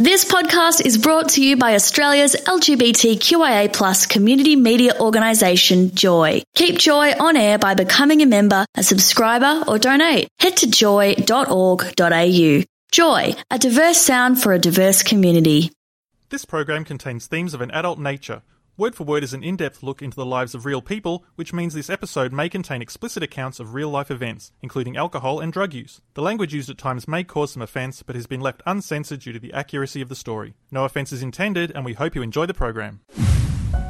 This podcast is brought to you by Australia's LGBTQIA plus community media organisation, Joy. Keep Joy on air by becoming a member, a subscriber, or donate. Head to joy.org.au. Joy, a diverse sound for a diverse community. This program contains themes of an adult nature. Word for Word is an in depth look into the lives of real people, which means this episode may contain explicit accounts of real life events, including alcohol and drug use. The language used at times may cause some offence, but has been left uncensored due to the accuracy of the story. No offence is intended, and we hope you enjoy the program.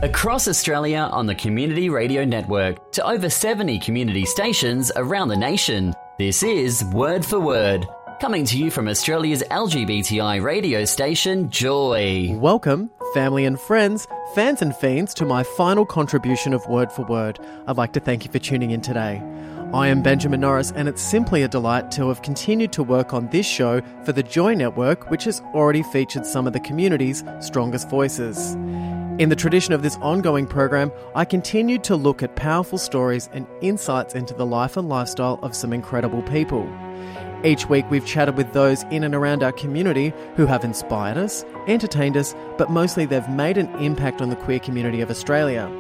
Across Australia on the Community Radio Network to over 70 community stations around the nation, this is Word for Word, coming to you from Australia's LGBTI radio station, Joy. Welcome, family and friends, fans and fiends, to my final contribution of Word for Word. I'd like to thank you for tuning in today. I am Benjamin Norris, and it's simply a delight to have continued to work on this show for the Joy Network, which has already featured some of the community's strongest voices. In the tradition of this ongoing program, I continued to look at powerful stories and insights into the life and lifestyle of some incredible people. Each week, we've chatted with those in and around our community who have inspired us, entertained us, but mostly they've made an impact on the queer community of Australia.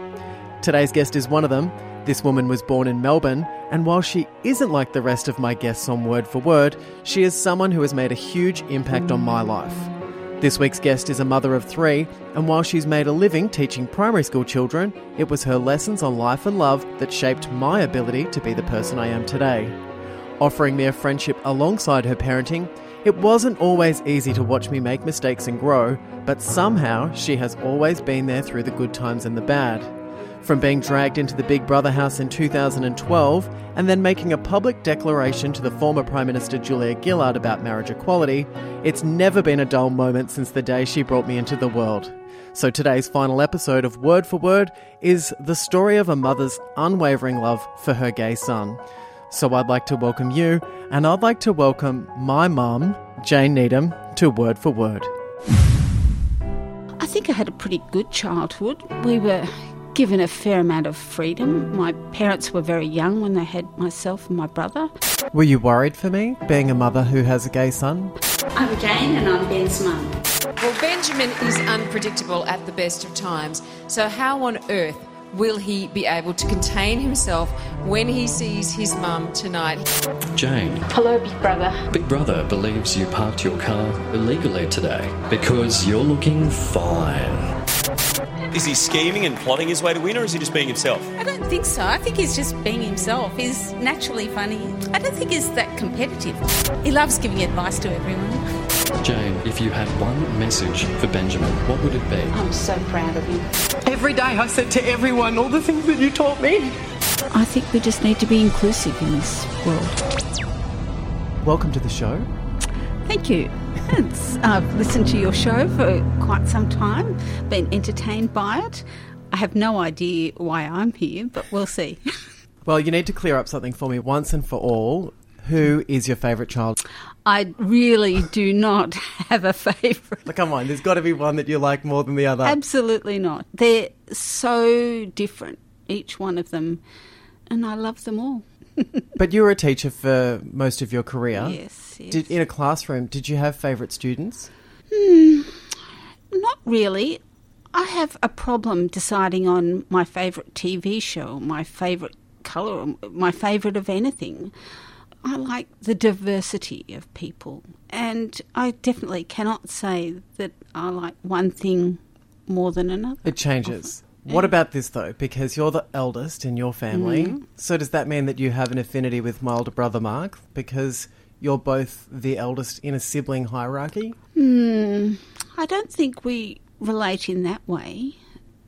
Today's guest is one of them. This woman was born in Melbourne, and while she isn't like the rest of my guests on Word for Word, she is someone who has made a huge impact on my life. This week's guest is a mother of three, and while she's made a living teaching primary school children, it was her lessons on life and love that shaped my ability to be the person I am today offering me a friendship alongside her parenting, it wasn't always easy to watch me make mistakes and grow, but somehow she has always been there through the good times and the bad. From being dragged into the Big Brother house in 2012 and then making a public declaration to the former Prime Minister Julia Gillard about marriage equality, it's never been a dull moment since the day she brought me into the world. So today's final episode of Word for Word is the story of a mother's unwavering love for her gay son. So I'd like to welcome you, and I'd like to welcome my mum, Jane Needham, to Word for Word. I think I had a pretty good childhood. We were given a fair amount of freedom. My parents were very young when they had myself and my brother. Were you worried for me, being a mother who has a gay son? I'm Jane and I'm Ben's mum. Well, Benjamin is unpredictable at the best of times. So, how on earth will he be able to contain himself when he sees his mum tonight? Jane, Hello, Big Brother. Big Brother believes you parked your car illegally today because you're looking fine. Is he scheming and plotting his way to win, or is he just being himself? I don't think so. I think he's just being himself. He's naturally funny. I don't think he's that competitive. He loves giving advice to everyone. Jane, if you had one message for Benjamin, what would it be? I'm so proud of you. Every day I said to everyone all the things that you taught me. I think we just need to be inclusive in this world. Welcome to the show. Thank you. It's, I've listened to your show for quite some time, been entertained by it. I have no idea why I'm here, but we'll see. Well, you need to clear up something for me once and for all. Who is your favourite child? I really do not have a favourite. Come on, there's got to be one that you like more than the other. Absolutely not. They're so different, each one of them, and I love them all. But you were a teacher for most of your career. Yes, yes. Did, in a classroom, did you have favourite students? Hmm, not really. I have a problem deciding on my favourite TV show, my favourite colour, my favourite of anything. I like the diversity of people, and I definitely cannot say that I like one thing more than another. It changes. What about this though? Because you're the eldest in your family. Mm-hmm. So does that mean that you have an affinity with my older brother Mark? Because you're both the eldest in a sibling hierarchy? I don't think we relate in that way.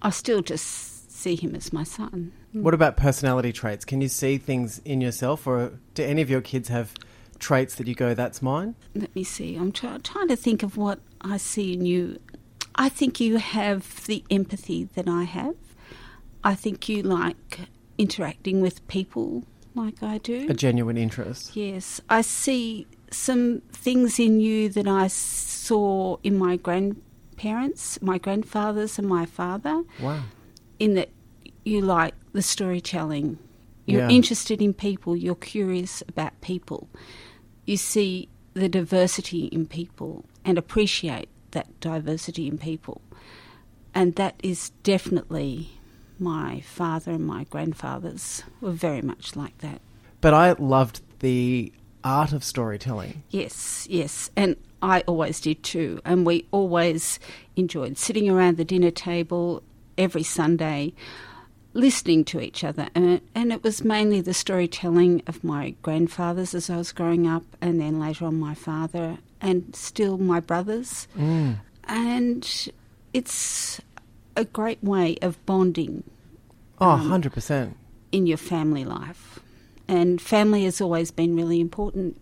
I still just see him as my son. Mm. What about personality traits? Can you see things in yourself or do any of your kids have traits that you go, that's mine? Let me see. I'm try- trying to think of what I see in you. I think you have the empathy that I have. I think you like interacting with people like I do. A genuine interest. Yes, I see some things in you that I saw in my grandparents, my grandfathers, and my father. Wow. In that you like the storytelling, you're Yeah. interested in people, you're curious about people, you see the diversity in people and appreciate that diversity in people. And that is definitely my father and my grandfathers were very much like that. But I loved the art of storytelling. Yes, yes. And I always did too. And we always enjoyed sitting around the dinner table every Sunday, listening to each other. And it, and it was mainly the storytelling of my grandfathers as I was growing up, and then later on my father, and still my brothers. Mm. And it's a great way of bonding Oh, um, 100%. in your family life. And family has always been really important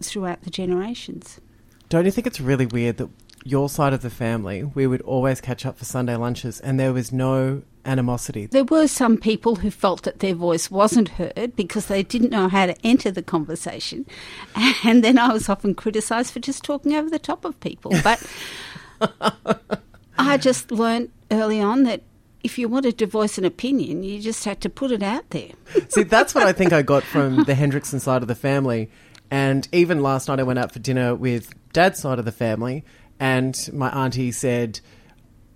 throughout the generations. Don't you think it's really weird that your side of the family, we would always catch up for Sunday lunches and there was no animosity? There were some people who felt that their voice wasn't heard because they didn't know how to enter the conversation. And then I was often criticised for just talking over the top of people. But I just learnt early on that if you wanted to voice an opinion, you just had to put it out there. See, that's what I think I got from the Hendrickson side of the family. And even last night, I went out for dinner with dad's side of the family, and my auntie said,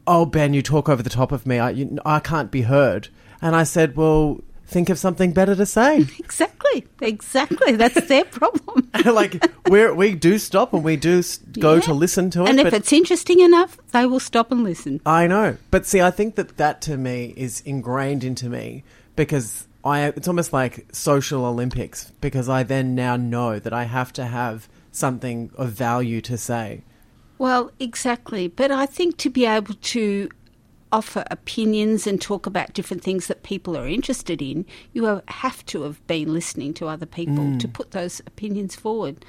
"Oh, Ben, you talk over the top of me. I, you, I can't be heard." And I said, "Well, think of something better to say." Exactly, exactly. That's their problem. like we we do stop and we do go Yeah. to listen to it, And if it's interesting enough, they will stop and listen. I know, but see, I think that that to me is ingrained into me because I. It's almost like social Olympics because I then now know that I have to have something of value to say. Well, exactly. But I think to be able to offer opinions and talk about different things that people are interested in, you have- to have been listening to other people to mm. put those opinions forward.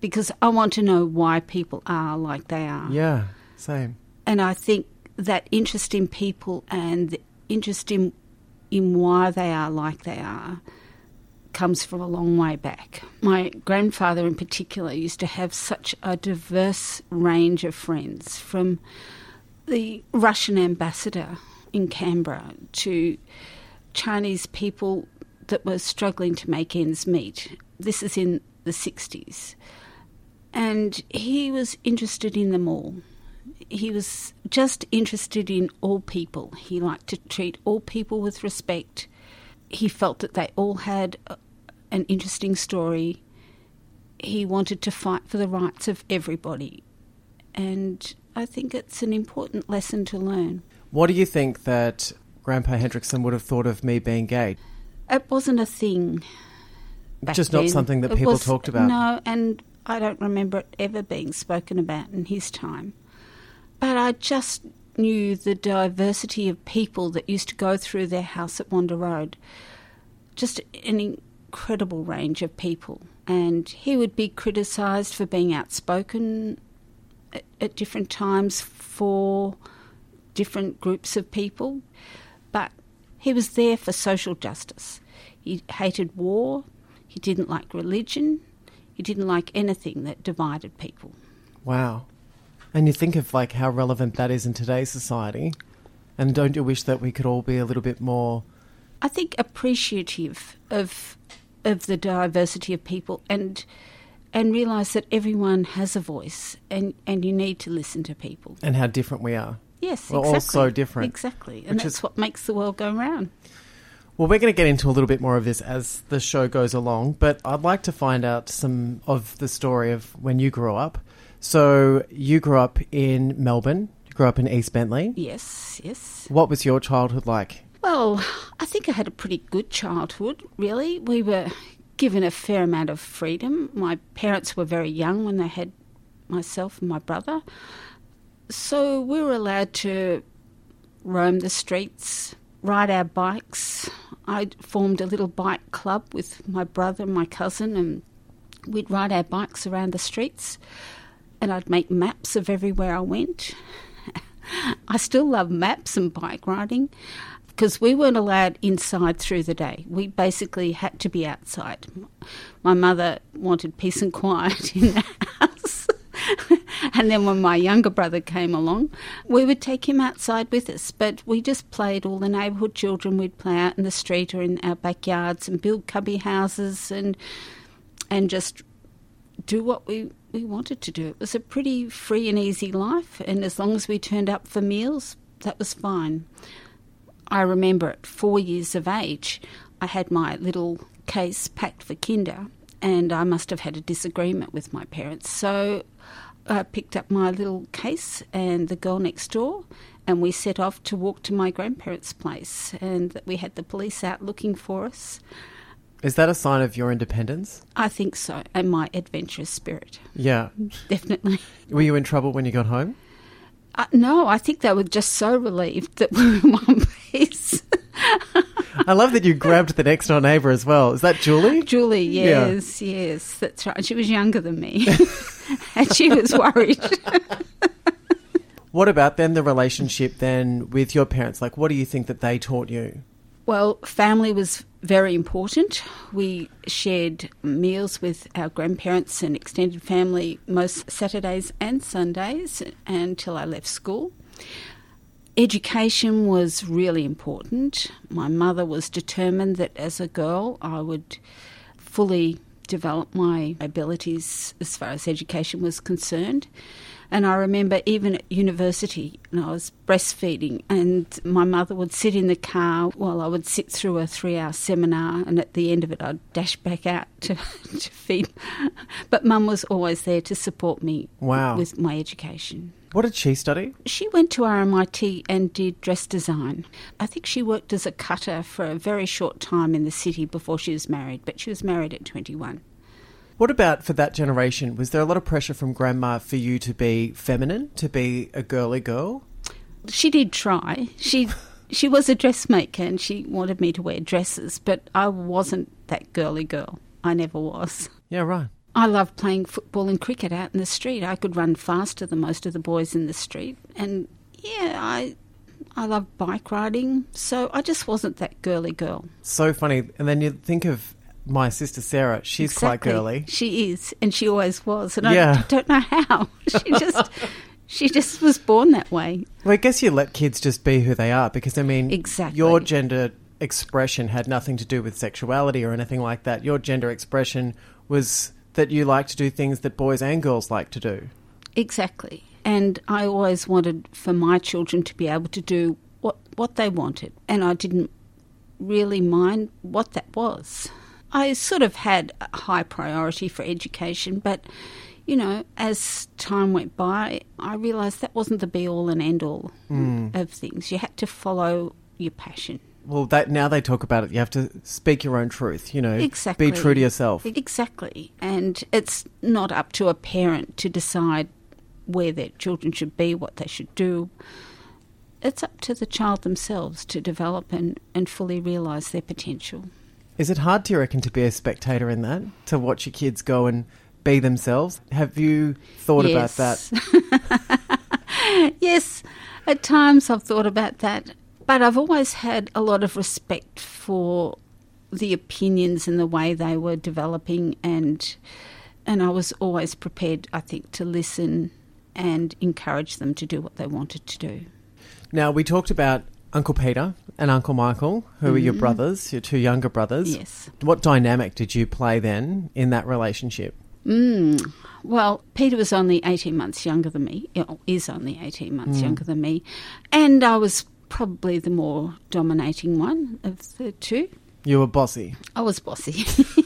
Because I want to know why people are like they are. Yeah, same. And I think that interest in people and interest in in why they are like they are comes from a long way back. My grandfather in particular used to have such a diverse range of friends from the Russian ambassador in Canberra to Chinese people that were struggling to make ends meet. This is in the 60s. And he was interested in them all. He was just interested in all people. He liked to treat all people with respect. He felt that they all had an interesting story. He wanted to fight for the rights of everybody. And I think it's an important lesson to learn. What do you think that Grandpa Hendrickson would have thought of me being gay? It wasn't a thing. Just not then. something that It people was- talked about. No, and I don't remember it ever being spoken about in his time. But I just knew the diversity of people that used to go through their house at Wanda Road. Just an incredible range of people. And he would be criticised for being outspoken at, at different times for different groups of people. But he was there for social justice. He hated war. He didn't like religion. He didn't like anything that divided people. Wow. And you think of like how relevant that is in today's society. And don't you wish that we could all be a little bit more I think appreciative of of the diversity of people and and realise that everyone has a voice and, and you need to listen to people. and how different we are? Yes, We're all exactly. so different. Exactly. And Which that's is- what makes the world go round. Well, we're going to get into a little bit more of this as the show goes along, but I'd like to find out some of the story of when you grew up. So, you grew up in Melbourne, you grew up in East Bentley. Yes, yes. What was your childhood like? Well, I think I had a pretty good childhood, really. We were given a fair amount of freedom. My parents were very young when they had myself and my brother. So we were allowed to roam the streets, ride our bikes. I formed a little bike club with my brother and my cousin, and we'd ride our bikes around the streets. And I'd make maps of everywhere I went. I still love maps and bike riding because we weren't allowed inside through the day. We basically had to be outside. My mother wanted peace and quiet in the house. and then when my younger brother came along, we would take him outside with us. But we just played all the neighbourhood children. We'd play out in the street or in our backyards and build cubby houses and and just do what we we wanted to do. It was a pretty free and easy life, and as long as we turned up for meals, that was fine. I remember at four years of age, I had my little case packed for kinder, and I must have had a disagreement with my parents. So I picked up my little case and the girl next door, and we set off to walk to my grandparents' place. And we had the police out looking for us. Is that a sign of your independence? I think so, and my adventurous spirit, Yeah. definitely. Were you in trouble when you got home? Uh, no, I think they were just so relieved that we were in one piece. I love that you grabbed the next door neighbour as well. Is that Julie? Julie, Yeah. yes, yes, that's right. She was younger than me, and she was worried. What about then the relationship then with your parents? Like, what do you think that they taught you? Well, family was very important. We shared meals with our grandparents and extended family most Saturdays and Sundays until I left school. Education was really important. My mother was determined that as a girl I would fully develop my abilities as far as education was concerned. And I remember even at university, and I was breastfeeding, and my mother would sit in the car while I would sit through a three hour seminar, and at the end of it, I'd dash back out to, to feed. But mum was always there to support me Wow. with my education. What did she study? She went to RMIT and did dress design. I think she worked as a cutter for a very short time in the city before she was married, but she was married at 21. What about for that generation? Was there a lot of pressure from grandma for you to be feminine, to be a girly girl? She did try. She she was a dressmaker and she wanted me to wear dresses, but I wasn't that girly girl. I never was. Yeah, right. I loved playing football and cricket out in the street. I could run faster than most of the boys in the street, and yeah, I I loved bike riding. So I just wasn't that girly girl. So funny. And then you think of my sister Sarah. She's quite girly. She is, and she always was. And Yeah. I don't know how. She just she just was born that way. Well, I guess you let kids just be who they are because, I mean, Exactly. your gender expression had nothing to do with sexuality or anything like that. Your gender expression was that you like to do things that boys and girls like to do. Exactly. And I always wanted for my children to be able to do what what they wanted, and I didn't really mind what that was. I sort of had a high priority for education, but you know, as time went by, I realised that wasn't the be all and end all hmm. of things. You had to follow your passion. Well, that now they talk about it. You have to speak your own truth. You know, Exactly. be true to yourself. Exactly. And it's not up to a parent to decide where their children should be, what they should do. It's up to the child themselves to develop and, and fully realise their potential. Is it hard, do you reckon, to be a spectator in that? To watch your kids go and be themselves? Have you thought about that? that? yes, at times I've thought about that. But I've always had a lot of respect for the opinions and the way they were developing and and I was always prepared, I think, to listen and encourage them to do what they wanted to do. Now, we talked about Uncle Peter and Uncle Michael, who are your brothers, your two younger brothers. Mm-hmm. Yes. What dynamic did you play then in that relationship? Mm. Well, Peter was only 18 months younger than me, is only 18 months younger than me, and I was probably the more dominating one of the two. You were bossy. I was bossy.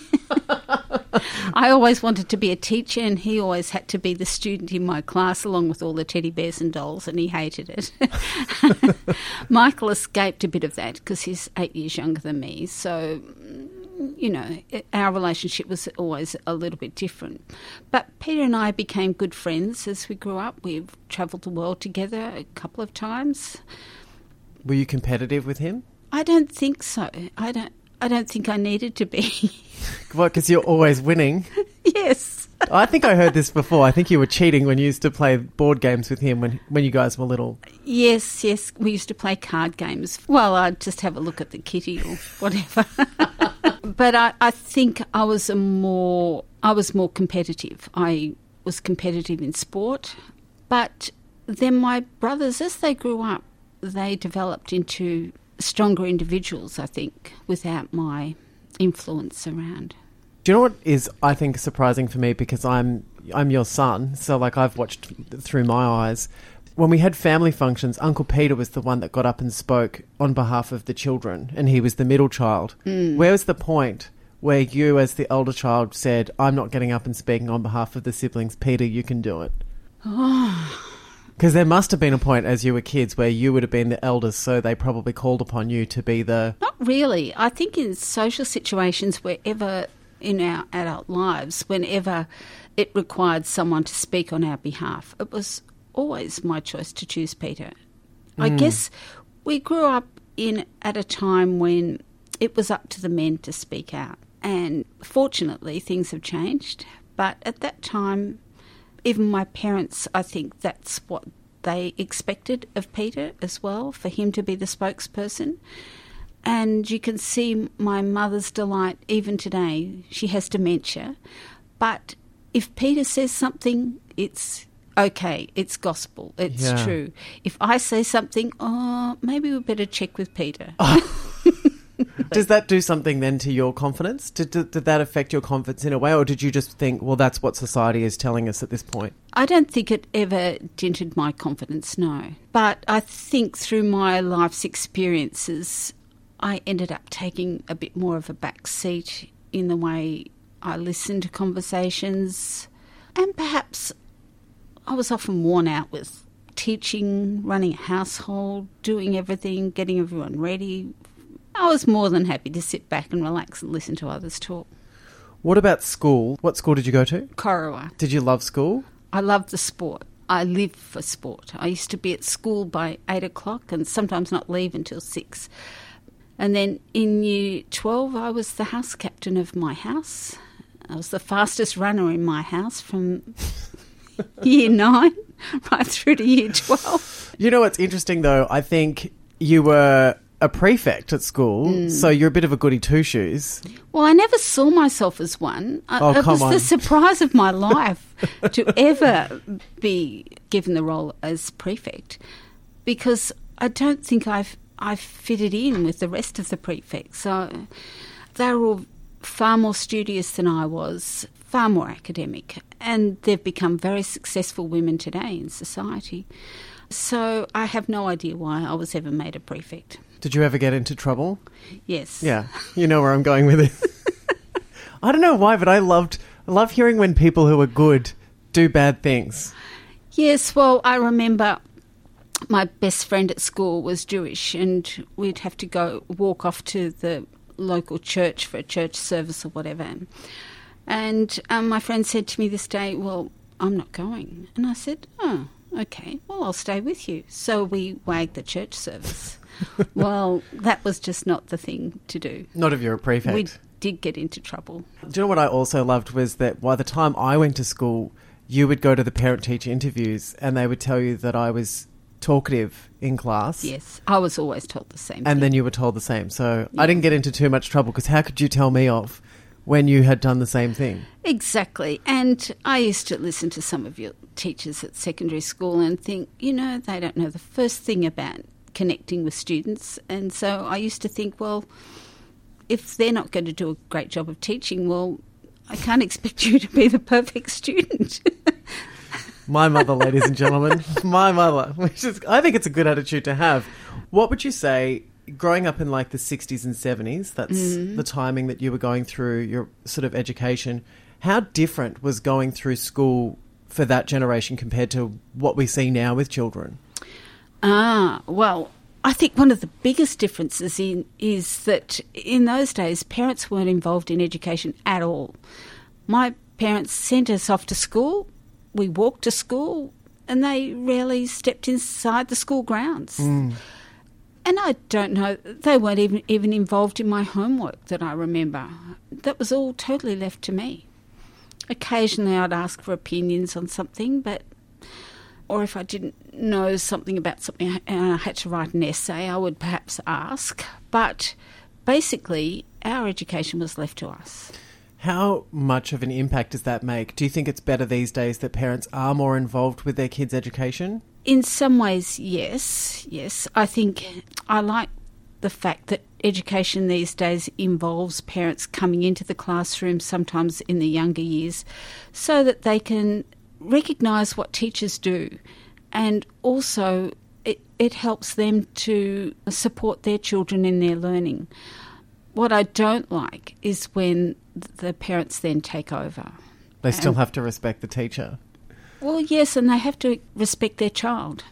I always wanted to be a teacher, and he always had to be the student in my class, along with all the teddy bears and dolls, and he hated it. Michael escaped a bit of that because he's eight years younger than me, so you know, our relationship was always a little bit different. But Peter and I became good friends as we grew up. We've travelled the world together a couple of times. Were you competitive with him? I don't think so. I don't. I don't think I needed to be. What? Because you're always winning. yes. I think I heard this before. I think you were cheating when you used to play board games with him when when you guys were little. Yes, yes. We used to play card games. Well, I'd just have a look at the kitty or whatever. but I, I think I was a more I was more competitive. I was competitive in sport. But then my brothers, as they grew up, they developed into stronger individuals, I think, without my influence around. Do you know what is I think surprising for me because I'm I'm your son, so like I've watched through my eyes. When we had family functions, Uncle Peter was the one that got up and spoke on behalf of the children, and he was the middle child. Mm. Where was the point where you, as the elder child, said, I'm not getting up and speaking on behalf of the siblings? Peter, you can do it. Oh, Because there must have been a point as you were kids where you would have been the eldest, so they probably called upon you to be the. Not really. I think in social situations, wherever in our adult lives, whenever it required someone to speak on our behalf, it was always my choice to choose Peter. I mm. guess we grew up in at a time when it was up to the men to speak out, and fortunately, things have changed. But at that time, even my parents, I think that's what they expected of Peter as well, for him to be the spokesperson. And you can see my mother's delight even today. She has dementia. But if Peter says something, it's okay, it's gospel, it's Yeah. true. If I say something, oh, maybe we better check with Peter. Does that do something then to your confidence? Did, did, did that affect your confidence in a way, or did you just think, well, that's what society is telling us at this point? I don't think it ever dented my confidence, no. But I think through my life's experiences, I ended up taking a bit more of a back seat in the way I listened to conversations. And perhaps I was often worn out with teaching, running a household, doing everything, getting everyone ready. I was more than happy to sit back and relax and listen to others talk. What about school? What school did you go to? Korowa. Did you love school? I loved the sport. I live for sport. I used to be at school by eight o'clock and sometimes not leave until six. And then in year 12, I was the house captain of my house. I was the fastest runner in my house from year nine right through to year 12. You know what's interesting though? I think you were a prefect at school, Mm. so you're a bit of a goody two shoes. Well, I never saw myself as one. I- Oh, it was on. the surprise of my life to ever be given the role as prefect because I don't think I've I've fitted in with the rest of the prefects. So they were all far more studious than I was, far more academic, and they've become very successful women today in society. So I have no idea why I was ever made a prefect. Did you ever get into trouble? Yes. Yeah, you know where I'm going with it. I don't know why, but I loved I love hearing when people who are good do bad things. Yes, well, I remember my best friend at school was Jewish, and we'd have to go walk off to the local church for a church service or whatever. And um, my friend said to me this day, Well, I'm not going. And I said, Oh, okay, well, I'll stay with you. So we wagged the church service. well, that was just not the thing to do. Not if you're a prefect. We did get into trouble. Do you know what I also loved was that by the time I went to school, you would go to the parent teacher interviews and they would tell you that I was talkative in class. Yes, I was always told the same And thing. then you were told the same. So I didn't get into too much trouble because how could you tell me off when you had done the same thing? Exactly. And I used to listen to some of your teachers at secondary school and think, you know, they don't know the first thing about connecting with students. And so I used to think, well, if they're not going to do a great job of teaching, well, I can't expect you to be the perfect student. My mother, ladies and gentlemen, my mother. Which is, I think it's a good attitude to have. What would you say, growing up in like the 60s and 70s, that's Mm-hmm. the timing that you were going through your sort of education, how different was going through school for that generation compared to what we see now with children? Ah, well, I think one of the biggest differences in is that in those days parents weren't involved in education at all. My parents sent us off to school, we walked to school, and they rarely stepped inside the school grounds. And I don't know, they weren't even, even involved in my homework that I remember. That was all totally left to me. Occasionally I'd ask for opinions on something, but or if I didn't know something about something and I had to write an essay, I would perhaps ask. But basically, our education was left to us. How much of an impact does that make? Do you think it's better these days that parents are more involved with their kids' education? In some ways, yes, yes. I think I like the fact that education these days involves parents coming into the classroom, sometimes in the younger years, so that they can recognise what teachers do and also it, it helps them to support their children in their learning. What I don't like is when the parents then take over. They still have to respect the teacher. Well, yes, and they have to respect their child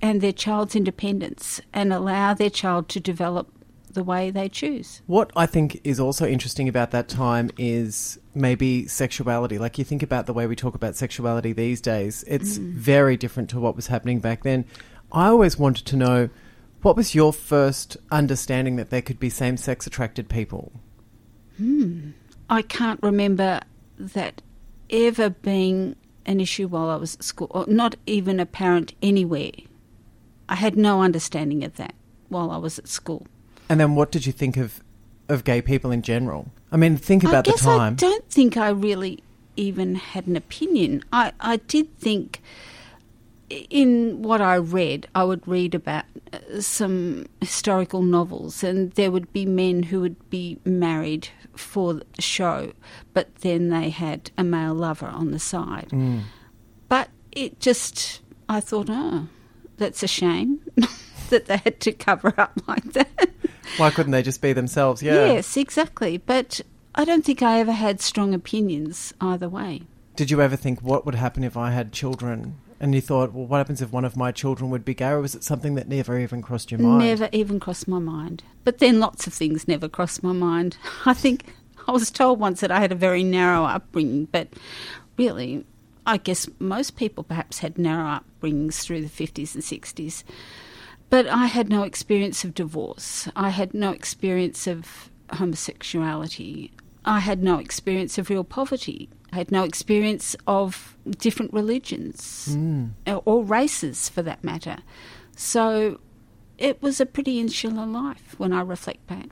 and their child's independence and allow their child to develop the way they choose. What I think is also interesting about that time is maybe sexuality. Like you think about the way we talk about sexuality these days, it's mm. very different to what was happening back then. I always wanted to know what was your first understanding that there could be same sex attracted people? Hmm. I can't remember that ever being an issue while I was at school, or not even apparent anywhere. I had no understanding of that while I was at school. And then what did you think of of gay people in general? I mean, think about the time. I don't think I really even had an opinion. I, I did think in what I read, I would read about uh, some historical novels, and there would be men who would be married for the show, but then they had a male lover on the side. Mm. But it just, I thought, oh, that's a shame that they had to cover up like that. Why couldn't they just be themselves? Yeah. Yes, exactly. But I don't think I ever had strong opinions either way. Did you ever think what would happen if I had children? And you thought, well, what happens if one of my children would be gay? Or was it something that never even crossed your mind? Never even crossed my mind. But then lots of things never crossed my mind. I think I was told once that I had a very narrow upbringing, but really, I guess most people perhaps had narrow upbringings through the 50s and 60s. But I had no experience of divorce. I had no experience of homosexuality. I had no experience of real poverty. I had no experience of different religions mm. or races for that matter. So it was a pretty insular life when I reflect back.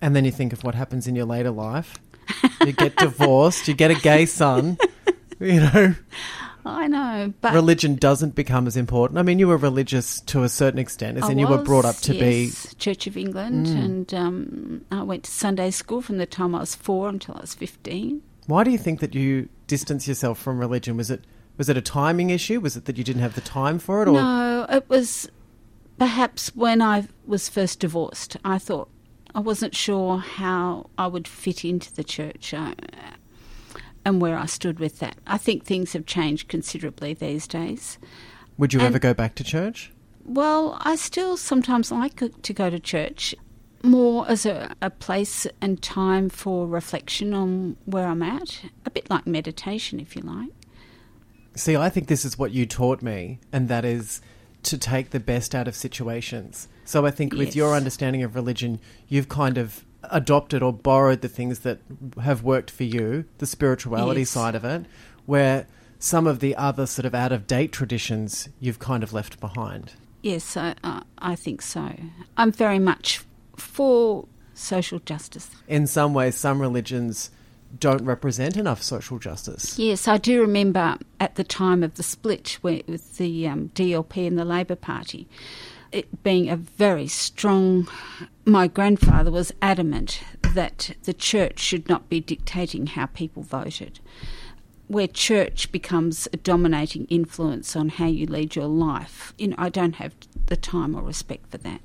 And then you think of what happens in your later life. You get divorced, you get a gay son, you know. I know, but religion doesn't become as important. I mean, you were religious to a certain extent, as in you were brought up to yes, be Church of England, mm. and um, I went to Sunday school from the time I was four until I was fifteen. Why do you think that you distance yourself from religion? Was it was it a timing issue? Was it that you didn't have the time for it? Or? No, it was perhaps when I was first divorced. I thought I wasn't sure how I would fit into the church. I, and where I stood with that. I think things have changed considerably these days. Would you and, ever go back to church? Well, I still sometimes like to go to church more as a, a, place and time for reflection on where I'm at, a bit like meditation, if you like. See, I think this is what you taught me, and that is to take the best out of situations. So I think with yes. your understanding of religion, you've kind of adopted or borrowed the things that have worked for you, the spirituality yes. side of it, where some of the other sort of out of date traditions you've kind of left behind. Yes, I, I think so. I'm very much for social justice. In some ways, some religions don't represent enough social justice. Yes, I do remember at the time of the split with the um, DLP and the Labor Party, it being a very strong. My grandfather was adamant that the church should not be dictating how people voted. Where church becomes a dominating influence on how you lead your life, you know, I don't have the time or respect for that.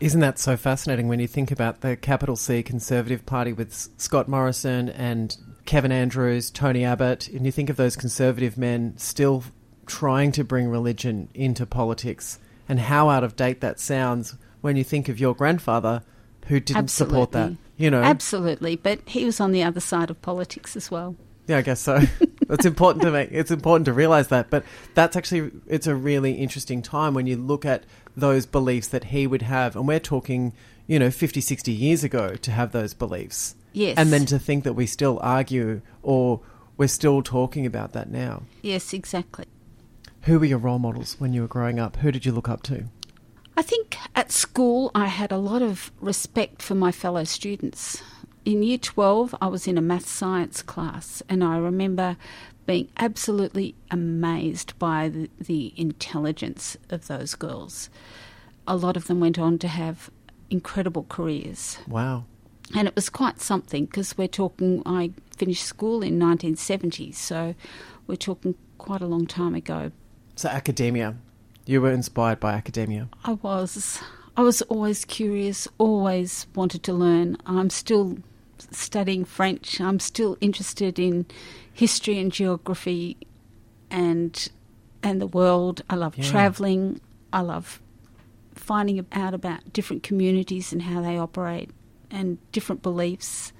Isn't that so fascinating when you think about the capital C Conservative Party with Scott Morrison and Kevin Andrews, Tony Abbott, and you think of those conservative men still trying to bring religion into politics and how out of date that sounds when you think of your grandfather who didn't Absolutely. support that. You know, Absolutely, but he was on the other side of politics as well. Yeah, I guess so. it's important to make it's important to realize that, but that's actually it's a really interesting time when you look at those beliefs that he would have and we're talking, you know, 50 60 years ago to have those beliefs. Yes. And then to think that we still argue or we're still talking about that now. Yes, exactly. Who were your role models when you were growing up? Who did you look up to? I think at school I had a lot of respect for my fellow students. In year 12, I was in a math science class, and I remember being absolutely amazed by the, the intelligence of those girls. A lot of them went on to have incredible careers. Wow. And it was quite something because we're talking, I finished school in 1970, so we're talking quite a long time ago. So academia, you were inspired by academia. I was. I was always curious, always wanted to learn. I'm still studying French. I'm still interested in history and geography and and the world. I love Yeah. traveling. I love finding out about different communities and how they operate and different beliefs.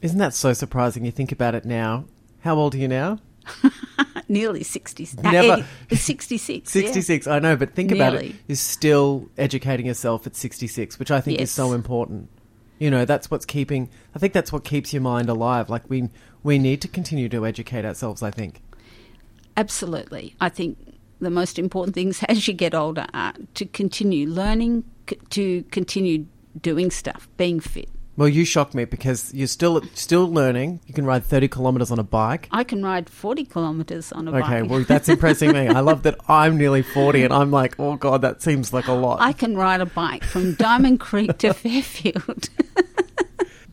Isn't that so surprising? You think about it now. How old are you now? Nearly 60. Never- Uh, 66. yeah. 66, I know, but think about it. Nearly. You're still educating yourself at 66, which I think is so important. You know, that's what's keeping, I think that's what keeps your mind alive. Like, we, we need to continue to educate ourselves, I think. Absolutely. I think the most important things as you get older are to continue learning, to continue doing stuff, being fit. Well, you shock me because you're still still learning. You can ride 30 kilometres on a bike. I can ride 40 kilometres on a Okay, bike. Okay, well, that's impressing me. I love that I'm nearly 40 and I'm like, oh, God, that seems like a lot. I can ride a bike from Diamond Creek to Fairfield.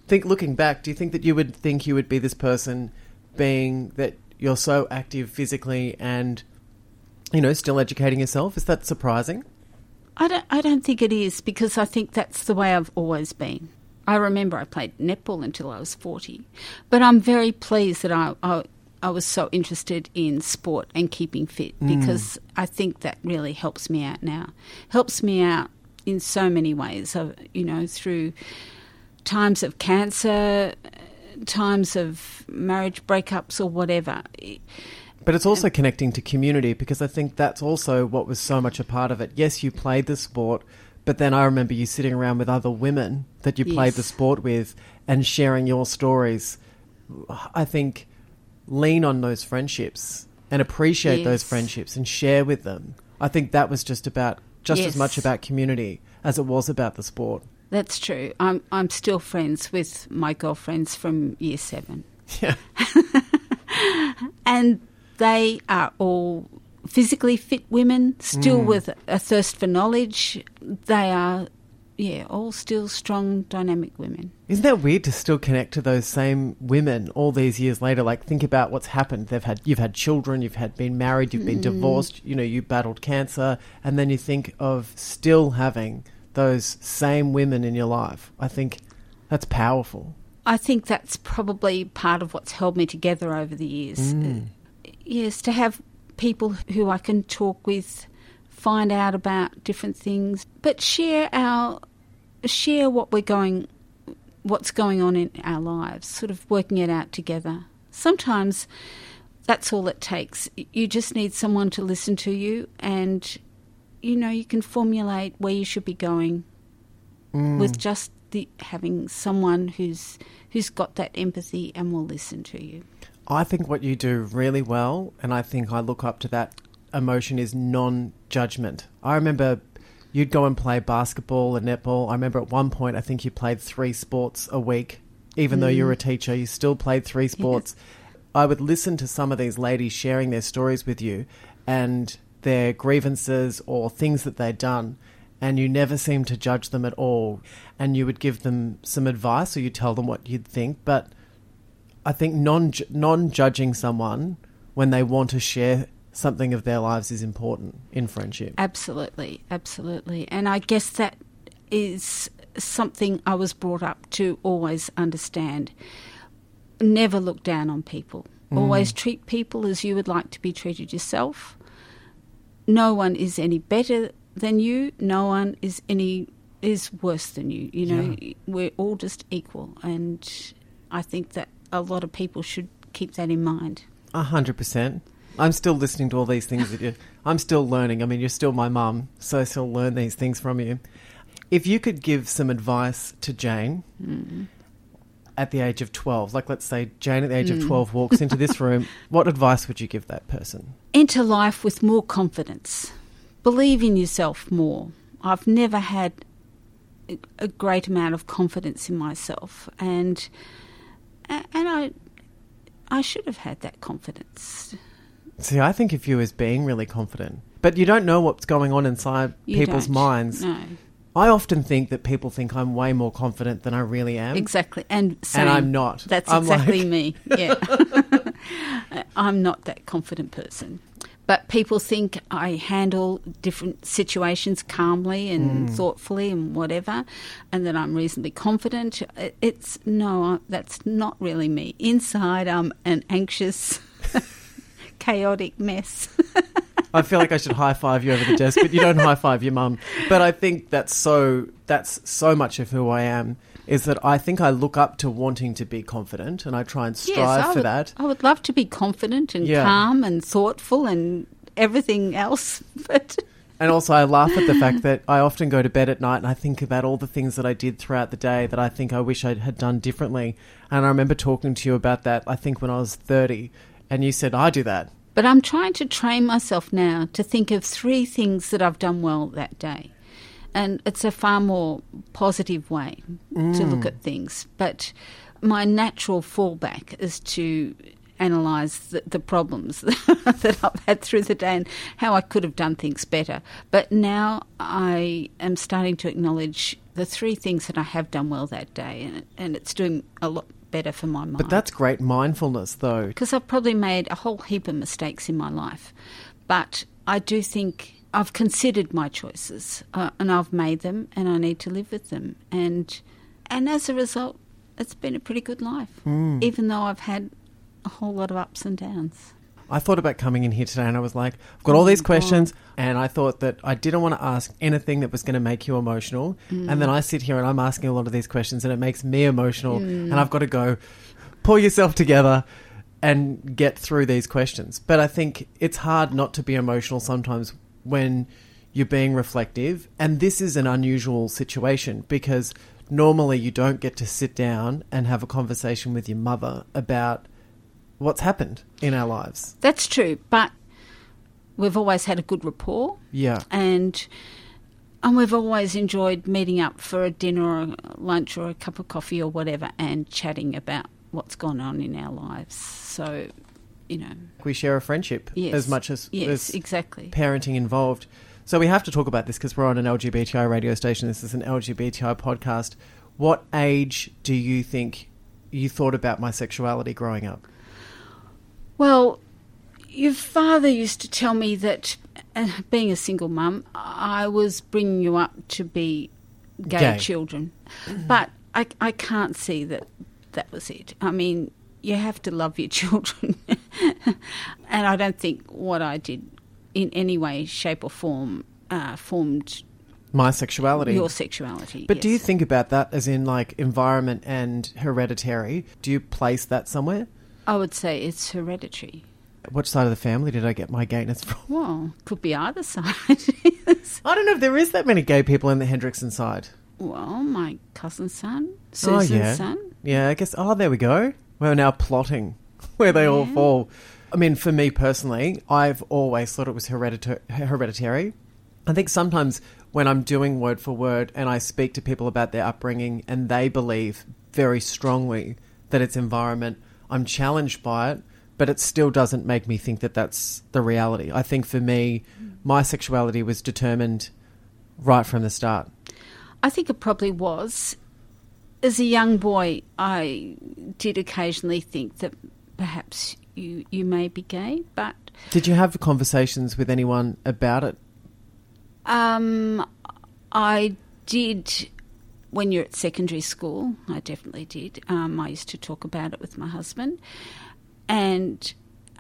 think looking back, do you think that you would think you would be this person being that you're so active physically and you know still educating yourself? Is that surprising? I don't, I don't think it is because I think that's the way I've always been. I remember I played netball until I was 40, but I'm very pleased that I, I, I was so interested in sport and keeping fit mm. because I think that really helps me out now. Helps me out in so many ways, of, you know, through times of cancer, times of marriage breakups or whatever. But it's also connecting to community because I think that's also what was so much a part of it. Yes, you played the sport, but then I remember you sitting around with other women that you played the sport with and sharing your stories. I think lean on those friendships and appreciate those friendships and share with them. I think that was just about just as much about community as it was about the sport. That's true. I'm I'm still friends with my girlfriends from year seven, Yeah. and they are all physically fit women, still mm. with a thirst for knowledge. They are, yeah, all still strong, dynamic women. Isn't that weird to still connect to those same women all these years later? Like think about what's happened. They've had you've had children, you've had been married, you've been divorced, you know, you battled cancer, and then you think of still having those same women in your life. I think that's powerful. I think that's probably part of what's held me together over the years. Uh, Yes, to have people who I can talk with, find out about different things, but share our share what we're going what's going on in our lives, sort of working it out together. Sometimes that's all it takes. You just need someone to listen to you and you know, you can formulate where you should be going mm. with just the having someone who's who's got that empathy and will listen to you. I think what you do really well, and I think I look up to that emotion, is non judgment. I remember you'd go and play basketball and netball. I remember at one point, I think you played three sports a week. Even though you were a mm. teacher, you still played three sports. I would listen to some of these ladies sharing their stories with you and their grievances or things that they'd done. And you never seemed to judge them at all. And you would give them some advice or you'd tell them what you'd think. But I think non non judging someone when they want to share something of their lives is important in friendship. Absolutely, absolutely. And I guess that is something I was brought up to always understand. Never look down on people. Mm. Always treat people as you would like to be treated yourself. No one is any better than you. No one is any is worse than you. You know, we're all just equal, and I think that a lot of people should keep that in mind. A hundred percent. I'm still listening to all these things that you. I'm still learning. I mean, you're still my mum, so I still learn these things from you. If you could give some advice to Jane mm. at the age of twelve, like let's say Jane at the age of mm. twelve walks into this room, what advice would you give that person? enter life with more confidence. Believe in yourself more. I've never had a- a great amount of confidence in myself, and and I I should have had that confidence. See, I think of you as being really confident, but you don't know what's going on inside You people's don't. minds. No. I often think that people think I'm way more confident than I really am. Exactly, and same. I'm not. That's I'm exactly like- me. Yeah, I'm not that confident person. But people think I handle different situations calmly and mm. thoughtfully and whatever, and that I'm reasonably confident. It's no, that's not really me. Inside, I'm an anxious, chaotic mess. I feel like I should high five you over the desk, but you don't high five your mum. But I think that's so that's so much of who I am is that I think I look up to wanting to be confident and I try and strive yes, for would, that. I would love to be confident and Yeah. calm and thoughtful and everything else, but And also I laugh at the fact that I often go to bed at night and I think about all the things that I did throughout the day that I think I wish I had done differently. And I remember talking to you about that I think when I was 30 and you said I do that. But I'm trying to train myself now to think of three things that I've done well that day. And it's a far more positive way to look mm. at things. But my natural fallback is to analyse the, the problems that I've had through the day and how I could have done things better. But now I am starting to acknowledge the three things that I have done well that day, and, and it's doing a lot better for my mind But that's great mindfulness though. because I've probably made a whole heap of mistakes in my life. But I do think I've considered my choices uh, and I've made them and I need to live with them. And and as a result, it's been a pretty good life, even though I've had a whole lot of ups and downs. I thought about coming in here today and I was like, I've got oh all these questions and I thought that I didn't want to ask anything that was going to make you emotional. And then mm. I sit here and I'm asking a lot of these questions and it makes me emotional and mm. I've got to go pull yourself together and get through these questions. But I think it's hard not to be emotional sometimes when you're being reflective and this is an unusual situation because normally you don't get to sit down and have a conversation with your mother about what's happened in our lives. That's true, but we've always had a good rapport. Yeah. and and we've always enjoyed meeting up for a dinner or a lunch or a cup of coffee or whatever and chatting about what's gone on in our lives. So, you know, we share a friendship yes, as much as yes, there's exactly. parenting involved. So we have to talk about this because we're on an LGBTI radio station. This is an LGBTI podcast. What age do you think you thought about my sexuality growing up? Well, your father used to tell me that, uh, being a single mum, I was bringing you up to be gay, Gay. children. But I, I can't see that that was it. I mean, you have to love your children. and I don't think what I did in any way, shape, or form uh, formed My sexuality. your sexuality. but do you think about that as in like environment and hereditary? Do you place that somewhere? I would say it's hereditary. Which side of the family did I get my gayness from? Well, could be either side. I don't know if there is that many gay people in the Hendrickson side. well, my cousin's son, oh Susan's yeah, son. yeah. I guess. Oh, there we go. We're now plotting where they all fall. I mean, for me personally, I've always thought it was heredita- hereditary. I think sometimes when I'm doing word for word and I speak to people about their upbringing and they believe very strongly that it's environment, I'm challenged by it, but it still doesn't make me think that that's the reality. I think for me, my sexuality was determined right from the start. I think it probably was. As a young boy, I did occasionally think that perhaps you you may be gay, but Did you have conversations with anyone about it? um, I did when you're at secondary school. I definitely did. Um, I used to talk about it with my husband, and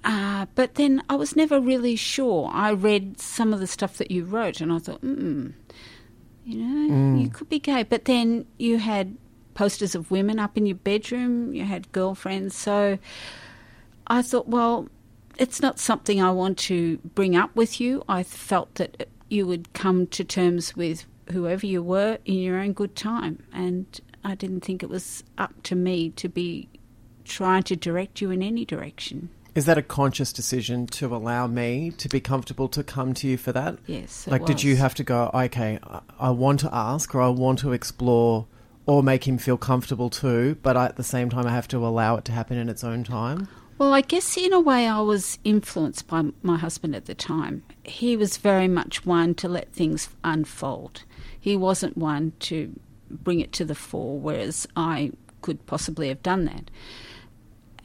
uh, but then I was never really sure. I read some of the stuff that you wrote, and I thought, mm, you know, you could be gay. But then you had posters of women up in your bedroom. You had girlfriends, so I thought, well, it's not something I want to bring up with you. I felt that you would come to terms with whoever you were in your own good time, and I didn't think it was up to me to be trying to direct you in any direction. Is that a conscious decision to allow me to be comfortable to come to you for that? Yes, Like, did you have to go, okay, I- I want to ask or I want to explore or make him feel comfortable too, but I, at the same time, I have to allow it to happen in its own time? Well, I guess in a way I was influenced by my husband at the time. He was very much one to let things unfold. He wasn't one to bring it to the fore, whereas I could possibly have done that.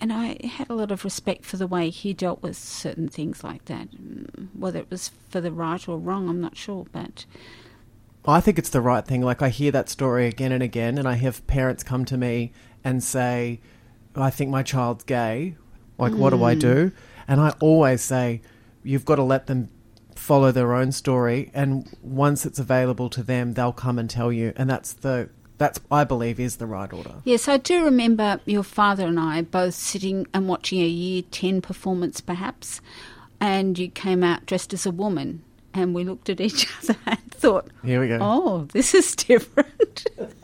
And I had a lot of respect for the way he dealt with certain things like that. Mm, whether it was for the right or wrong, I'm not sure, but I think it's the right thing. Like I hear that story again and again, and I have parents come to me and say, "I think my child's gay. Like, what do I mm. do?" And I always say, "You've got to let them follow their own story, and once it's available to them, they'll come and tell you." And that's the that's I believe is the right order. Yes, I do remember your father and I both sitting and watching a year 10 performance, perhaps, and you came out dressed as a woman, and we looked at each other and thought, Here we go. oh, this is different.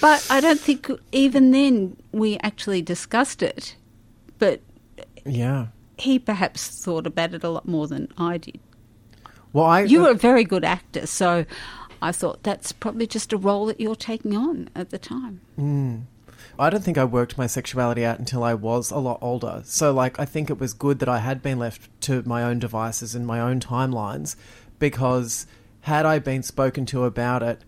but I don't think even then we actually discussed it, but Yeah. He perhaps thought about it a lot more than I did. Well, I You were a very good actor, so I thought that's probably just a role that you're taking on at the time. I don't think I worked my sexuality out until I was a lot older. So, like, I think it was good that I had been left to my own devices and my own timelines because had I been spoken to about it,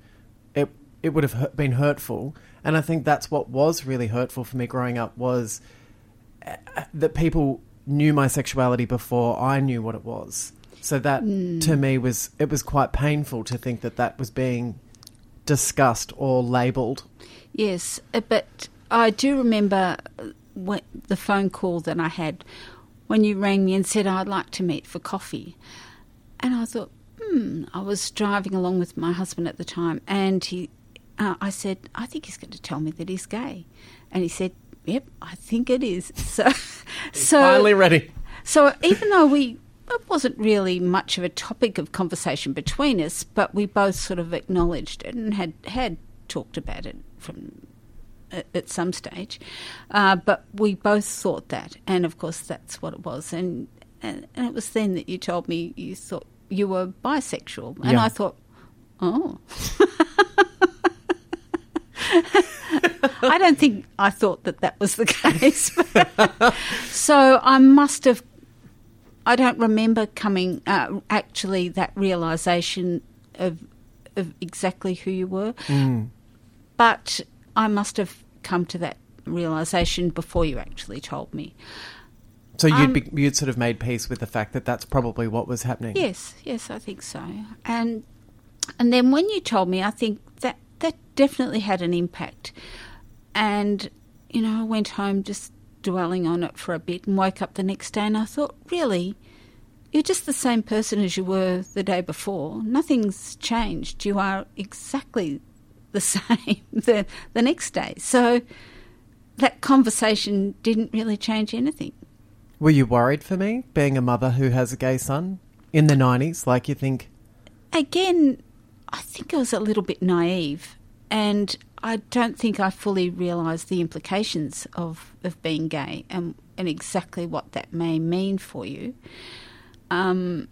it it would have been hurtful. And I think that's what was really hurtful for me growing up was uh, that people knew my sexuality before I knew what it was. So that to me was it was quite painful to think that that was being discussed or labelled. Yes, uh, but I do remember uh, the phone call that I had when you rang me and said I'd like to meet for coffee. And I thought, hmm, I was driving along with my husband at the time, and he, uh, I said, I think he's going to tell me that he's gay. And he said, Yep, I think it is. So, so Finally ready. so even though we it wasn't really much of a topic of conversation between us, but we both sort of acknowledged it and had had talked about it from at, at some stage. Uh, but we both thought that, and of course that's what it was. And, and and it was then that you told me you thought you were bisexual, and Yeah. I thought, oh. I don't think I thought that that was the case. so I must have. I don't remember coming uh, actually that realization of of exactly who you were, but I must have come to that realization before you actually told me. So you'd Um, be, you'd sort of made peace with the fact that that's probably what was happening. Yes, yes, I think so. And and then when you told me, I think that that definitely had an impact. And you know, I went home just dwelling on it for a bit and woke up the next day and I thought, really, you're just the same person as you were the day before. Nothing's changed. You are exactly the same the the next day. So that conversation didn't really change anything. Were you worried for me being a mother who has a gay son in the nineties? Like you think, again, I think I was a little bit naive, and I don't think I fully realised the implications of, of being gay and, and exactly what that may mean for you. Um,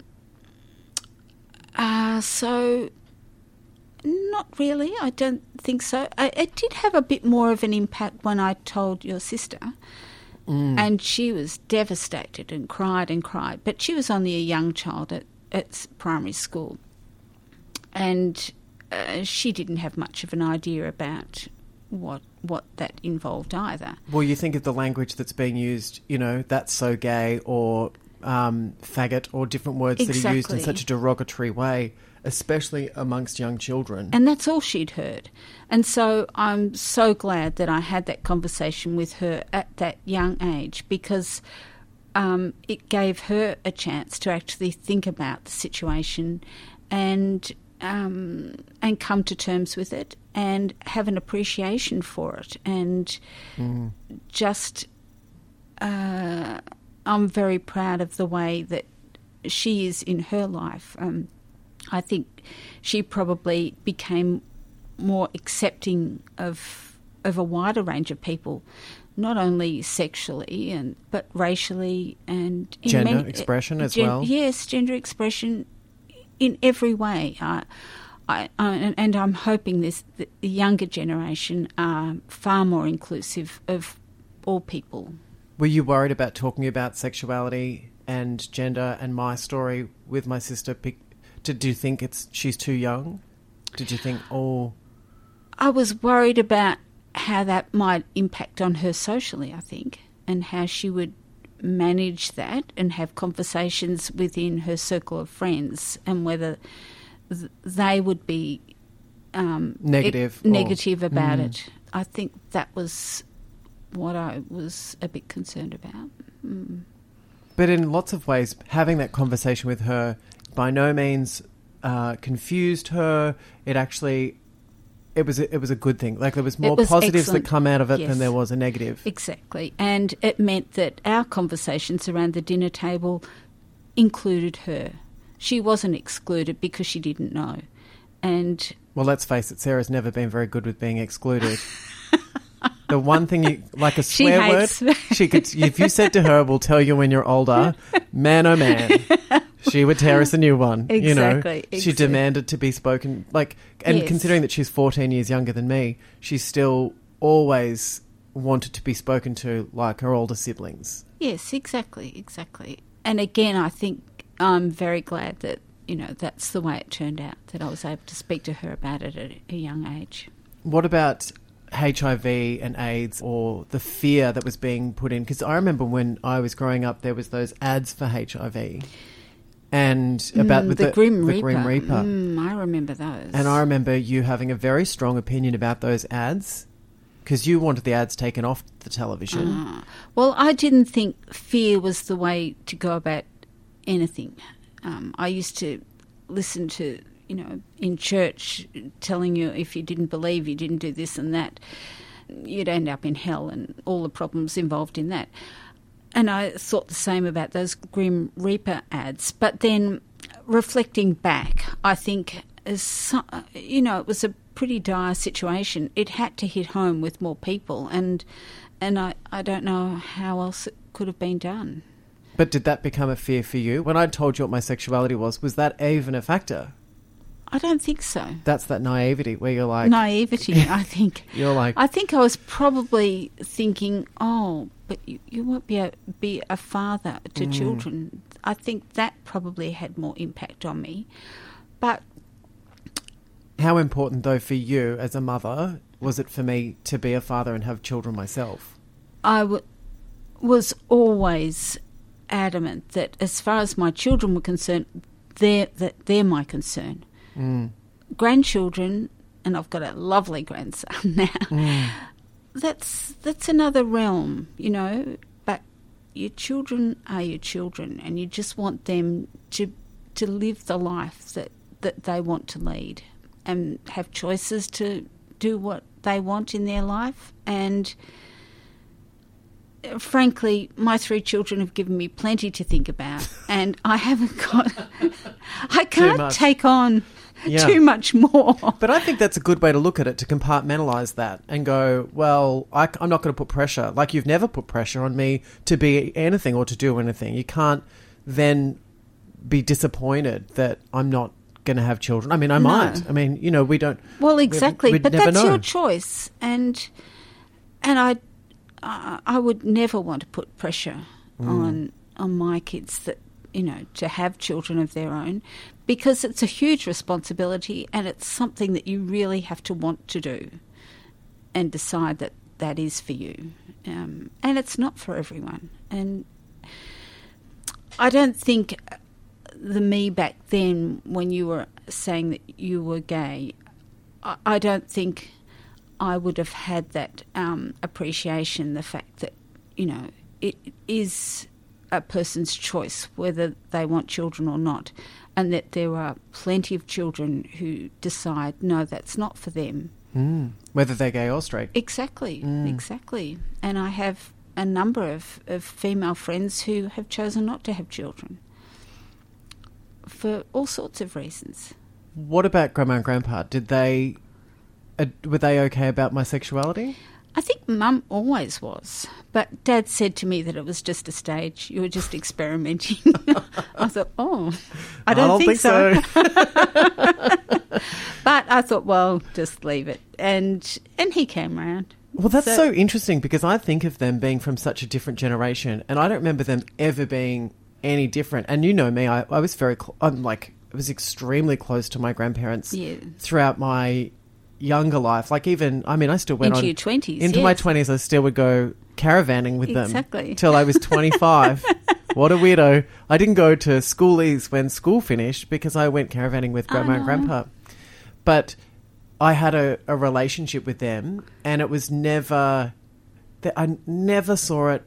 uh, so, not really. I don't think so. I, it did have a bit more of an impact when I told your sister. And she was devastated and cried and cried. But she was only a young child at, at primary school. And uh, she didn't have much of an idea about what what that involved either. well, you think of the language that's being used. You know, that's so gay, or um, faggot, or different words that are used in such a derogatory way, especially amongst young children. And that's all she'd heard. And so I'm so glad that I had that conversation with her at that young age because um, it gave her a chance to actually think about the situation and um, and come to terms with it and have an appreciation for it and just uh, I'm very proud of the way that she is in her life. Um, I think she probably became more accepting of of a wider range of people, not only sexually and but racially and in Gender many- expression as gen- well. Yes, gender expression in every way. I, I, I, and- I'm hoping this the the younger generation are far more inclusive of all people. Were you worried about talking about sexuality and gender and my story with my sister? Did you think it's she's too young? Did you think, oh, I was worried about how that might impact on her socially, I think, and how she would manage that and have conversations within her circle of friends and whether th- they would be um, Negative negative about Mm. it. I think that was what I was a bit concerned about. Mm. But in lots of ways, having that conversation with her by no means uh, confused her. It actually, it was a, it was a good thing. Like there was more was positives excellent. that come out of it Yes. than there was a negative. Exactly. And it meant that our conversations around the dinner table included her. She wasn't excluded because she didn't know. And Well, let's face it, Sarah's never been very good with being excluded. the one thing you like a swear word, she could. If you said to her, "We'll tell you when you're older," man, oh man, she would tear us a new one. You know, Exactly, she demanded to be spoken. Like, and Yes. considering that she's 14 years younger than me, she still always wanted to be spoken to like her older siblings. yes, exactly, exactly. And again, I think I'm very glad that, you know, that's the way it turned out, that I was able to speak to her about it at a young age. What about HIV and AIDS or the fear that was being put in? Because I remember when I was growing up, there was those ads for HIV and about Mm, with the, Grim the Reaper. Grim Reaper. Mm, I remember those. And I remember you having a very strong opinion about those ads because you wanted the ads taken off the television. Ah. Well, I didn't think fear was the way to go about anything. Um, I used to listen to, you know, in church telling you if you didn't believe, you didn't do this and that, you'd end up in hell and all the problems involved in that. And I thought the same about those Grim Reaper ads. But then reflecting back, I think, as you know, it was a pretty dire situation. It had to hit home with more people, and and I, I don't know how else it could have been done. But did that become a fear for you? When I told you what my sexuality was, was that even a factor? I don't think so. That's that naivety where you're like, Naivety, I think. You're like- I think I was probably thinking, oh, but you, you won't be a, be a father to Mm. children. I think that probably had more impact on me. But How important, though, for you as a mother was it for me to be a father and have children myself? I w- was always adamant that as far as my children were concerned, they're, that they're my concern. Mm. Grandchildren, and I've got a lovely grandson now. Mm. That's that's another realm, you know. But your children are your children, and you just want them to to live the life that that they want to lead, and have choices to do what they want in their life. And uh, frankly, my three children have given me plenty to think about, and I haven't got. I can't take on Yeah. too much more. But I think that's a good way to look at it, to compartmentalize that and go, well, I, am not going to put pressure. Like you've never put pressure on me to be anything or to do anything. You can't then be disappointed that I'm not going to have children. I mean, I No. might. I mean, you know, we don't. Well, we- exactly, we'd but that's know. your choice, and and I, I I would never want to put pressure Mm. on on my kids that you know to have children of their own, because it's a huge responsibility and it's something that you really have to want to do, and decide that that is for you, um, and it's not for everyone, and I don't think the me back then when you were saying that you were gay, I, I don't think I would have had that um, appreciation. The fact that you know it is a person's choice whether they want children or not, and that there are plenty of children who decide no, that's not for them. Mm. Whether they're gay or straight. Exactly, Mm. exactly. And I have a number of, of female friends who have chosen not to have children for all sorts of reasons. What about grandma and grandpa? Did they. Uh, were they okay about my sexuality? I think mum always was, but dad said to me that it was just a stage. You were just experimenting. I thought, oh, I don't, think, so. but I thought, well, just leave it. And and he came round. Well, that's so, interesting because I think of them being from such a different generation, and I don't remember them ever being any different. And you know me, I, I was very, cl- I'm like, I was extremely close to my grandparents Yeah. throughout my younger life. Like even, I mean, I still went Into on your 20s, Into my twenties, I still would go caravanning with them Exactly. till I was twenty five. what a weirdo! I didn't go to schoolies when school finished because I went caravanning with grandma and oh, grandpa. But I had a, a relationship with them, and it was never. that I never saw it.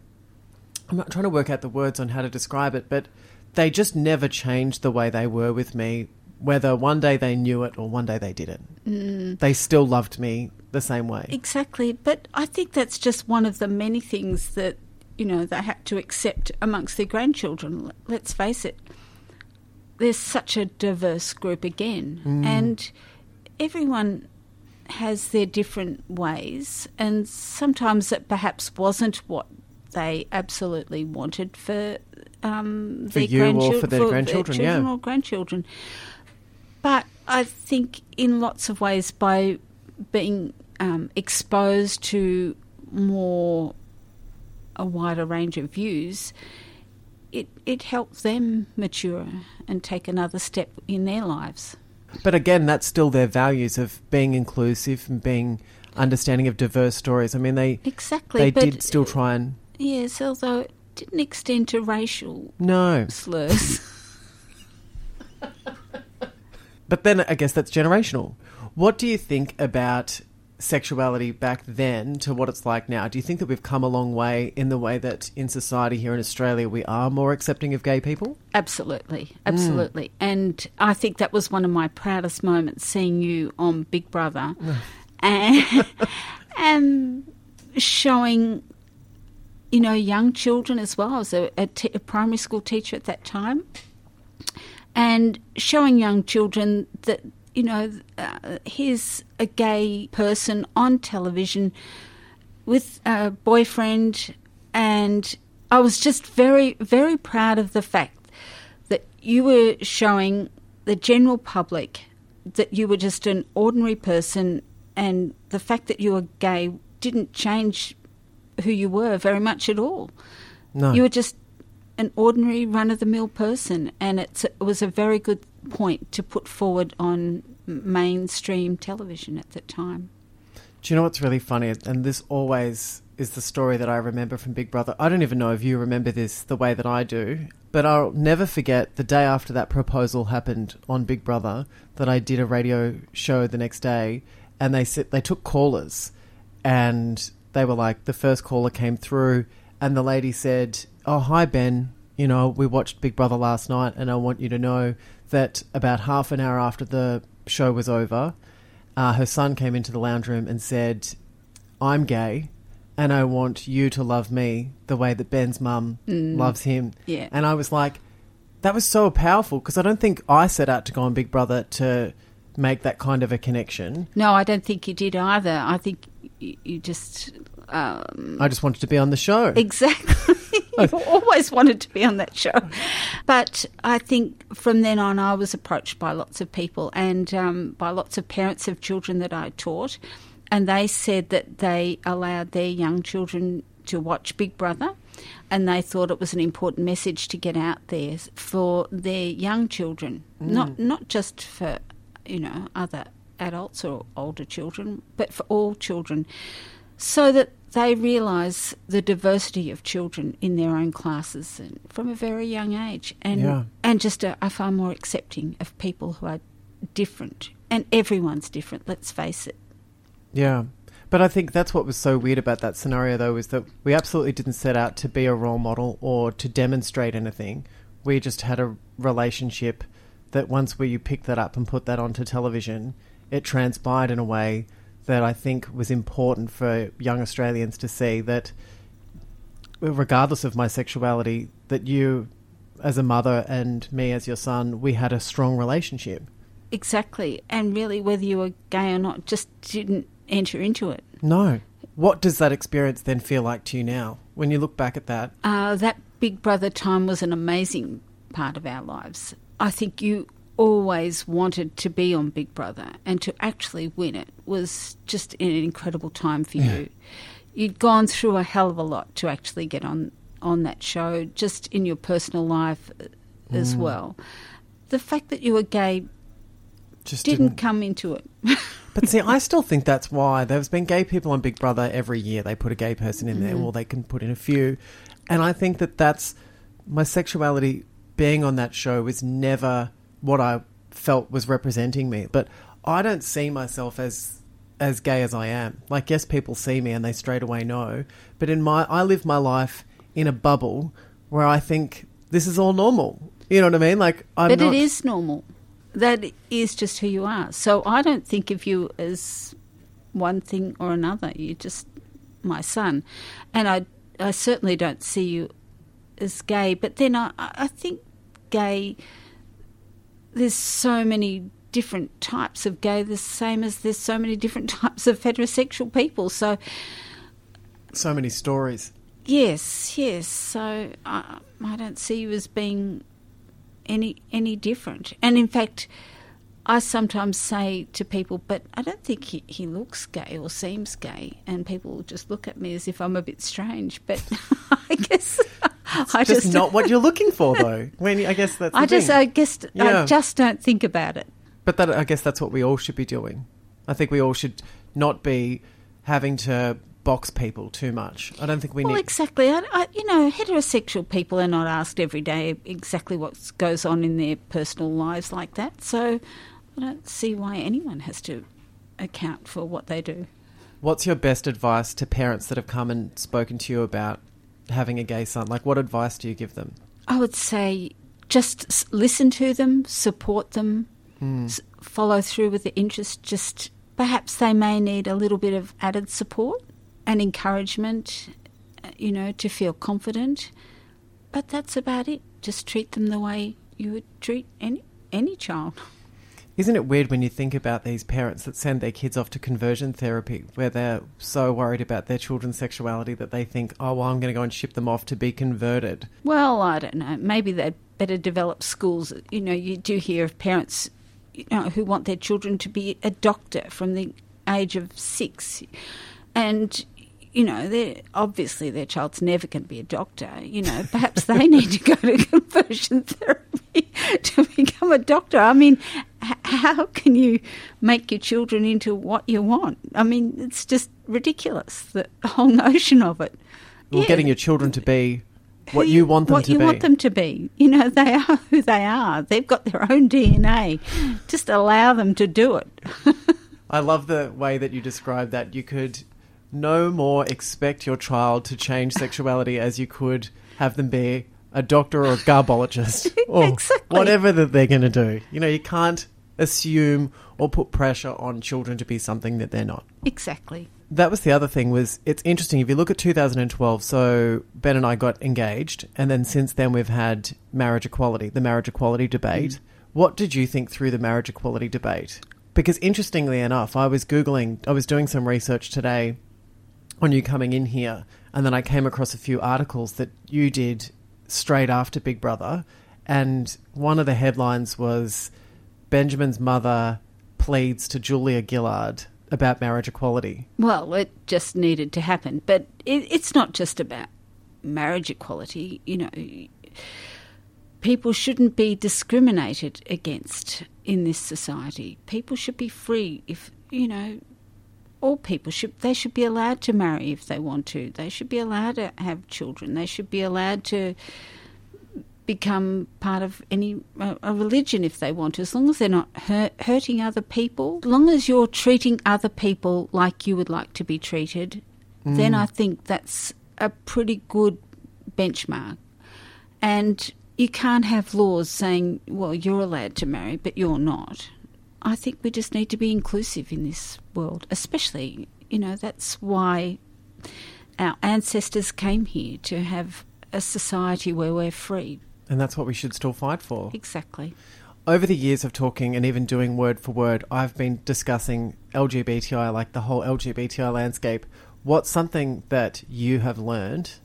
I'm not trying to work out the words on how to describe it, but they just never changed the way they were with me. Whether one day they knew it or one day they didn't, Mm. they still loved me the same way. Exactly, but I think that's just one of the many things that you know they had to accept amongst their grandchildren. Let's face it, there's such a diverse group again, and everyone has their different ways, and sometimes it perhaps wasn't what they absolutely wanted for um, For their you or for their grandchildren, yeah. children or grandchildren. But I think in lots of ways, by being um, exposed to more a wider range of views, it it helps them mature and take another step in their lives. But again, that's still their values of being inclusive and being understanding of diverse stories. I mean, they Exactly, they did still try and Yes, although it didn't extend to racial no. slurs. But then I guess that's generational. What do you think about sexuality back then to what it's like now? Do you think that we've come a long way in the way that in society here in Australia we are more accepting of gay people? Absolutely, absolutely. Mm. And I think that was one of my proudest moments seeing you on Big Brother and, and showing, you know, young children as well. I was a, a, t- a primary school teacher at that time and showing young children that, you know, uh, here's a gay person on television with a boyfriend, and I was just very, very proud of the fact that you were showing the general public that you were just an ordinary person, and the fact that you were gay didn't change who you were very much at all. No. You were just an ordinary run of the mill person, and it was a very good point to put forward on mainstream television at that time. Do you know what's really funny? And this always is the story that I remember from Big Brother. I don't even know if you remember this the way that I do, but I'll never forget the day after that proposal happened on Big Brother that I did a radio show the next day, and they sit, they took callers, and they were like, the first caller came through, and the lady said, "Oh, hi Ben. You know, we watched Big Brother last night, and I want you to know that about half an hour after the show was over." uh, her son came into the lounge room and said, I'm gay and I want you to love me the way that Ben's mum loves him. Yeah. And I was like, that was so powerful because I don't think I set out to go on Big Brother to make that kind of a connection. No, I don't think you did either. I think you, you just um, I just wanted to be on the show. exactly. you always wanted to be on that show, but I think from then on, I was approached by lots of people and um, by lots of parents of children that I taught, and they said that they allowed their young children to watch Big Brother. And they thought it was an important message to get out there for their young children, not not just for you know other adults or older children, but for all children, so that they realise the diversity of children in their own classes and from a very young age, and Yeah. and just are, are far more accepting of people who are different, and everyone's different. Let's face it. Yeah. But I think that's what was so weird about that scenario, though, is that we absolutely didn't set out to be a role model or to demonstrate anything. We just had a relationship that once we you pick that up and put that onto television, it transpired in a way that I think was important for young Australians to see that, regardless of my sexuality, that you, as a mother, and me as your son, we had a strong relationship. Exactly, and really, whether you were gay or not, just didn't enter into it. No. What does that experience then feel like to you now when you look back at that? Uh, that Big Brother time was an amazing part of our lives. I think you always wanted to be on Big Brother and to actually win it was just an incredible time for you. You'd gone through a hell of a lot to actually get on on that show, just in your personal life uh, as Mm. well. The fact that you were gay Just didn't, didn't- come into it. But see, I still think that's why there's been gay people on Big Brother every year. They put a gay person in there, Mhm. or they can put in a few. And I think that that's my sexuality being on that show was never what I felt was representing me. But I don't see myself as as gay as I am. Like, yes, people see me and they straight away know. But in my, I live my life in a bubble where I think this is all normal. You know what I mean? Like, I'm but not, it is normal. That is just who you are. So I don't think of you as one thing or another. You're just my son. And I, I certainly don't see you as gay. But then I, I think gay, there's so many different types of gay, the same as there's so many different types of heterosexual people. So so many stories. Yes, yes. So I, I don't see you as being any any different. And in fact, I sometimes say to people, "But I don't think he, he looks gay or seems gay," and people just look at me as if I'm a bit strange. But I guess I just, just not what you're looking for, though. When I guess that's. I just thing. I guess Yeah. I just don't think about it. But that I guess that's what we all should be doing. I think we all should not be having to box people too much. I don't think we need. well, need. exactly. I, I, you know, heterosexual people are not asked every day exactly what goes on in their personal lives like that. So I don't see why anyone has to account for what they do. What's your best advice to parents that have come and spoken to you about having a gay son? Like, what advice do you give them? I would say just listen to them, support them, Mm. s- follow through with the interest. Just perhaps they may need a little bit of added support and encouragement, uh, you know, to feel confident. But that's about it. Just treat them the way you would treat any any child. Isn't it weird when you think about these parents that send their kids off to conversion therapy where they're so worried about their children's sexuality that they think, oh, well, I'm going to go and ship them off to be converted? Well, I don't know. Maybe they'd better develop schools. You know, you do hear of parents, you know, who want their children to be a doctor from the age of six, and you know, they're obviously their child's never going to be a doctor. You know, perhaps they need to go to conversion therapy to become a doctor. I mean, h- how can you make your children into what you want? I mean, it's just ridiculous. The whole notion of it. Or Yeah. getting your children to be what you want them to be. what to you be. want them to be. You know, they are who they are. They've got their own DNA. Just allow them to do it. I love the way that you describe that. You could no more expect your child to change sexuality as you could have them be a doctor or a garbologist or whatever that they're going to do. You know, you can't assume or put pressure on children to be something that they're not. Exactly. That was the other thing was it's interesting if you look at 2012 so Ben and I got engaged and then since then we've had marriage equality the marriage equality debate mm. what did you think through the marriage equality debate because interestingly enough I was googling I was doing some research today on you coming in here and then I came across a few articles that you did straight after Big Brother and one of the headlines was Benjamin's mother pleads to Julia Gillard about marriage equality Well, it just needed to happen. But it, it's not just about marriage equality. You know, people shouldn't be discriminated against in this society. People should be free if, you know, all people should they should be allowed to marry if they want to. They should be allowed to have children. They should be allowed to become part of any uh, a religion if they want to, as long as they're not hurt, hurting other people. As long as you're treating other people like you would like to be treated, then Mm. I think that's a pretty good benchmark. And you can't have laws saying, well, you're allowed to marry, but you're not. I think we just need to be inclusive in this world, especially, you know, that's why our ancestors came here to have a society where we're free. And that's what we should still fight for. Exactly. Over the years of talking and even doing word for word, I've been discussing LGBTI, like the whole LGBTI landscape. What's something that you have learned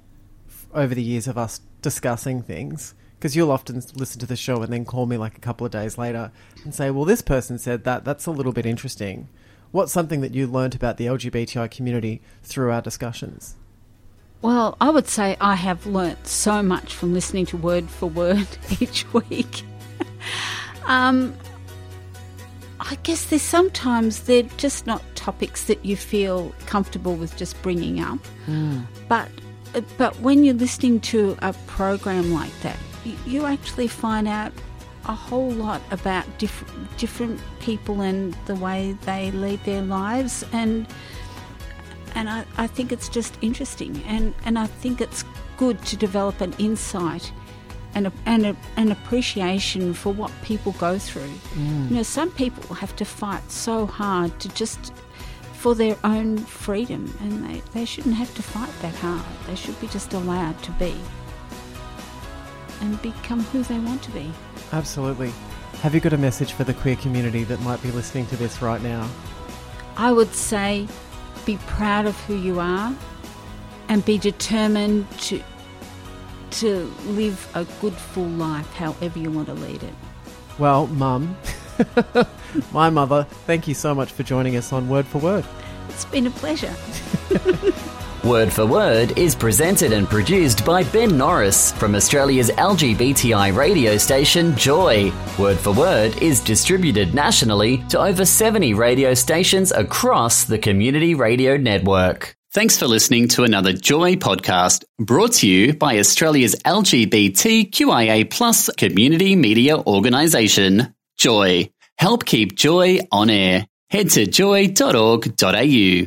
over the years of us discussing things? Because you'll often listen to the show and then call me like a couple of days later and say, "Well, this person said that. That's a little bit interesting." What's something that you learned about the LGBTI community through our discussions? Well, I would say I have learnt so much from listening to Word for Word each week. um, I guess there's sometimes they're just not topics that you feel comfortable with just bringing up. Mm. But but when you're listening to a program like that, you, actually find out a whole lot about different different people and the way they lead their lives and and I, I think it's just interesting and, and I think it's good to develop an insight and, a, and a, an appreciation for what people go through. Mm. You know, some people have to fight so hard to just for their own freedom, and they, they shouldn't have to fight that hard. They should be just allowed to be and become who they want to be. Absolutely. Have you got a message for the queer community that might be listening to this right now? I would say be proud of who you are and be determined to to live a good full life however you want to lead it. Well, mum, my mother, thank you so much for joining us on Word for Word. It's been a pleasure. Word for Word is presented and produced by Ben Norris from Australia's LGBTI radio station Joy. Word for Word is distributed nationally to over 70 radio stations across the Community Radio Network. Thanks for listening to another Joy podcast brought to you by Australia's LGBTQIA plus community media organisation, Joy. Help keep Joy on air. Head to joy.org.au.